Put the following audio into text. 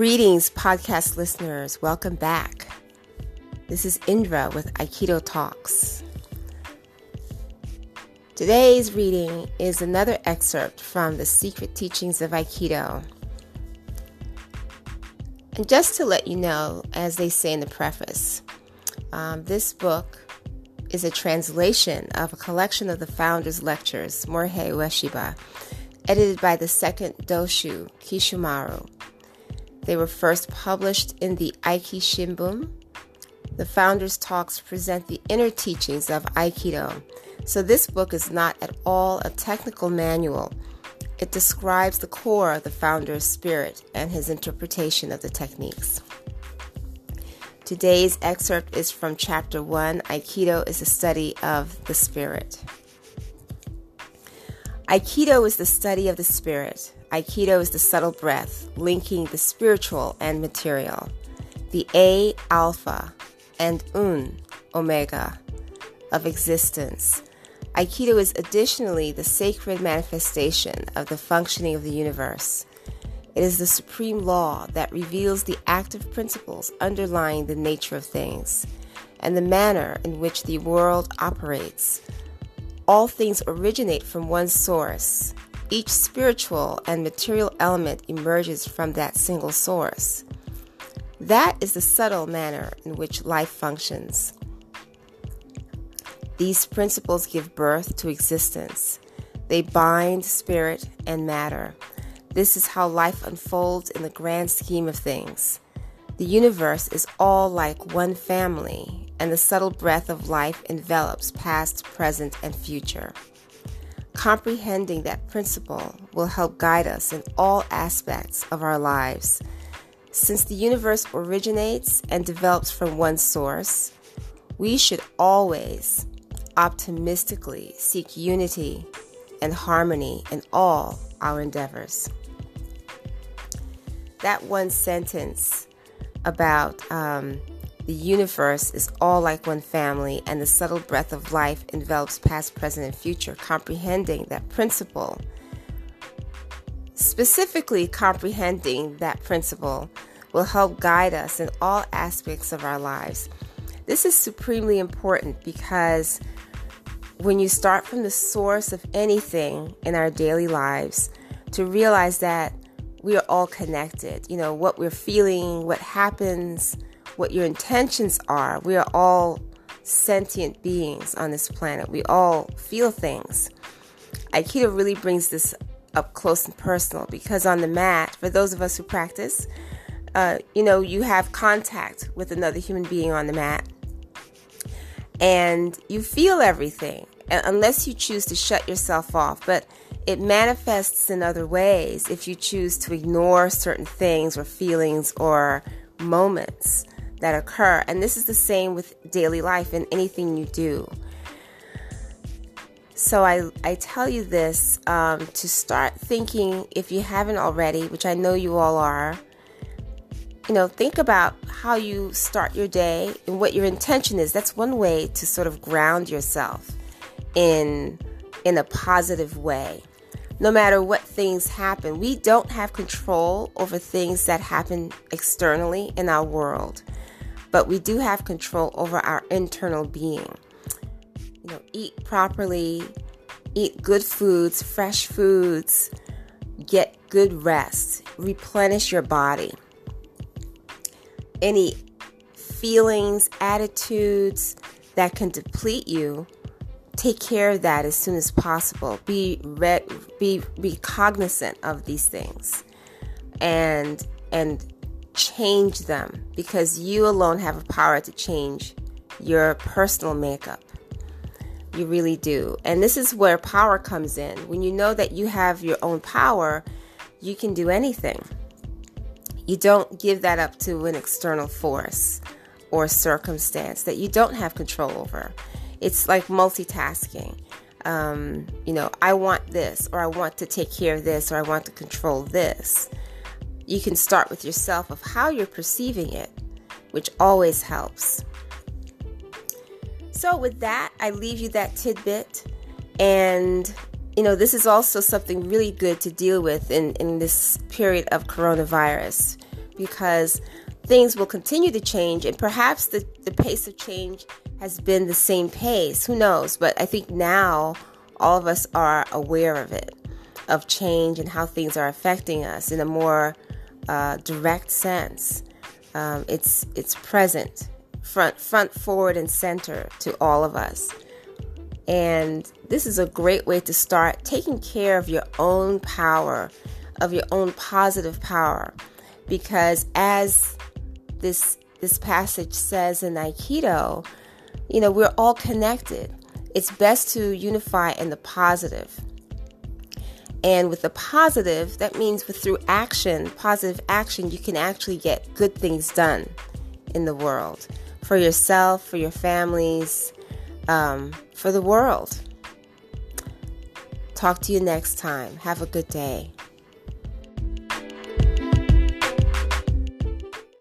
Greetings, podcast listeners. Welcome back. This is Indra with Aikido Talks. Today's reading is another excerpt from The Secret Teachings of Aikido. And just to let you know, as they say in the preface, um, this book is a translation of a collection of the founder's lectures, Morihei Ueshiba, edited by the second Doshu, Kisshomaru. They were first published in the Aiki Shimbun. The founder's talks present the inner teachings of Aikido. So, this book is not at all a technical manual. It describes the core of the founder's spirit and his interpretation of the techniques. Today's excerpt is from Chapter 1 Aikido is a study of the spirit. Aikido is the study of the spirit. Aikido is the subtle breath linking the spiritual and material, the A, alpha, and Un, omega, of existence. Aikido is additionally the sacred manifestation of the functioning of the universe. It is the supreme law that reveals the active principles underlying the nature of things and the manner in which the world operates. All things originate from one source, each spiritual and material element emerges from that single source. That is the subtle manner in which life functions. These principles give birth to existence. They bind spirit and matter. This is how life unfolds in the grand scheme of things. The universe is all like one family, and the subtle breath of life envelops past, present, and future. Comprehending that principle will help guide us in all aspects of our lives. Since the universe originates and develops from one source, we should always optimistically seek unity and harmony in all our endeavors. That one sentence about um, the universe is all like one family, and the subtle breath of life envelops past, present, and future. Comprehending that principle, specifically comprehending that principle, will help guide us in all aspects of our lives. This is supremely important because when you start from the source of anything in our daily lives, to realize that we are all connected. You know, what we're feeling, what happens, what your intentions are. We are all sentient beings on this planet. We all feel things. Aikido really brings this up close and personal because on the mat, for those of us who practice, uh, you know, you have contact with another human being on the mat and you feel everything unless you choose to shut yourself off. But it manifests in other ways if you choose to ignore certain things or feelings or moments that occur. And this is the same with daily life and anything you do. So I, I tell you this um, to start thinking, if you haven't already, which I know you all are, you know, think about how you start your day and what your intention is. That's one way to sort of ground yourself in in a positive way. No matter what things happen, we don't have control over things that happen externally in our world but we do have control over our internal being. You know, eat properly, eat good foods, fresh foods, get good rest, replenish your body. Any feelings, attitudes that can deplete you, take care of that as soon as possible. Be re- be be cognizant of these things, and and change them because you alone have a power to change your personal makeup. You really do. And this is where power comes in. When you know that you have your own power, you can do anything. You don't give that up to an external force or circumstance that you don't have control over. It's like multitasking. Um, you know, I want this, or I want to take care of this, or I want to control this you can start with yourself of how you're perceiving it, which always helps. So, with that, I leave you that tidbit. And, you know, this is also something really good to deal with in, in this period of coronavirus because things will continue to change and perhaps the, the pace of change has been the same pace. Who knows? But I think now all of us are aware of it, of change and how things are affecting us in a more uh, direct sense. Um, it's it's present, front front forward and center to all of us. And this is a great way to start taking care of your own power, of your own positive power. Because as this this passage says in Aikido, you know, we're all connected. It's best to unify in the positive. And with the positive, that means with through action, positive action, you can actually get good things done in the world for yourself, for your families, um, for the world. Talk to you next time. Have a good day.